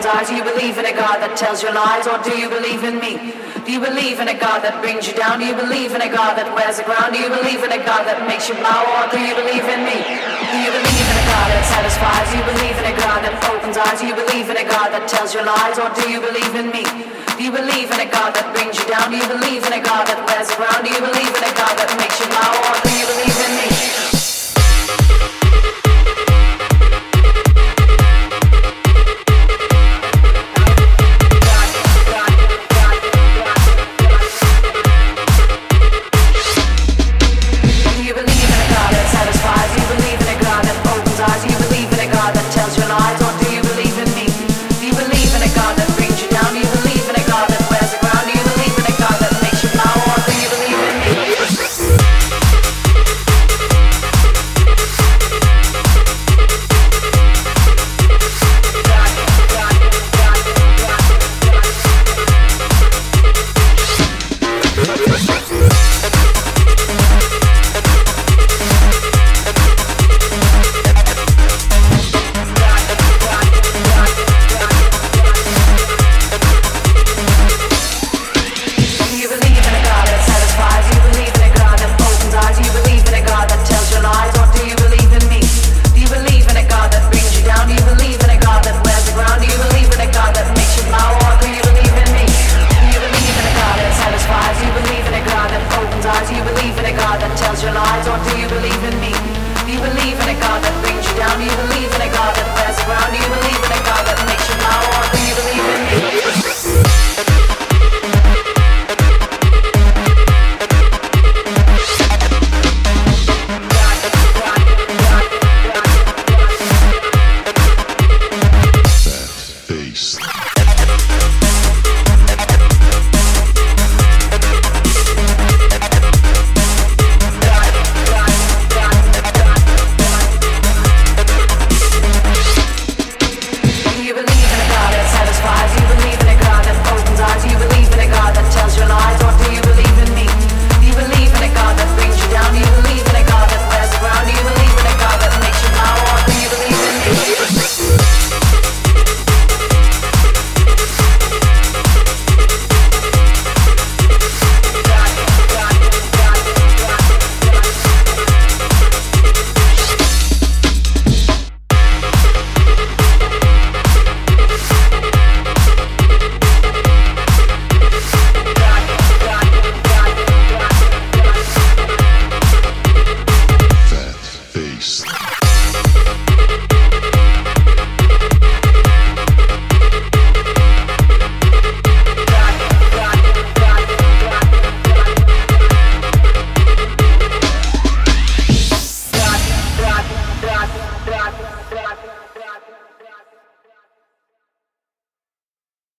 opens eyes? Do you believe in a God that tells you lies, or do you believe in me? Do you believe in a God that brings you down? Do you believe in a God that wears the ground? Do you believe in a God that makes you bow, or do you believe in me? Do you believe in a God that satisfies? Do you believe in a God that opens eyes? Do you believe in a God that tells you lies, or do you believe in me? Do you believe in a God that brings you down? Do you believe in a God that wears the ground? Do you believe in a God that makes you bow, or do you believe in me? you believe in a God that tells you lies, or do you believe in me? Do you believe in a God that brings you down? Do you believe in a God that wears around? Do you believe Yes.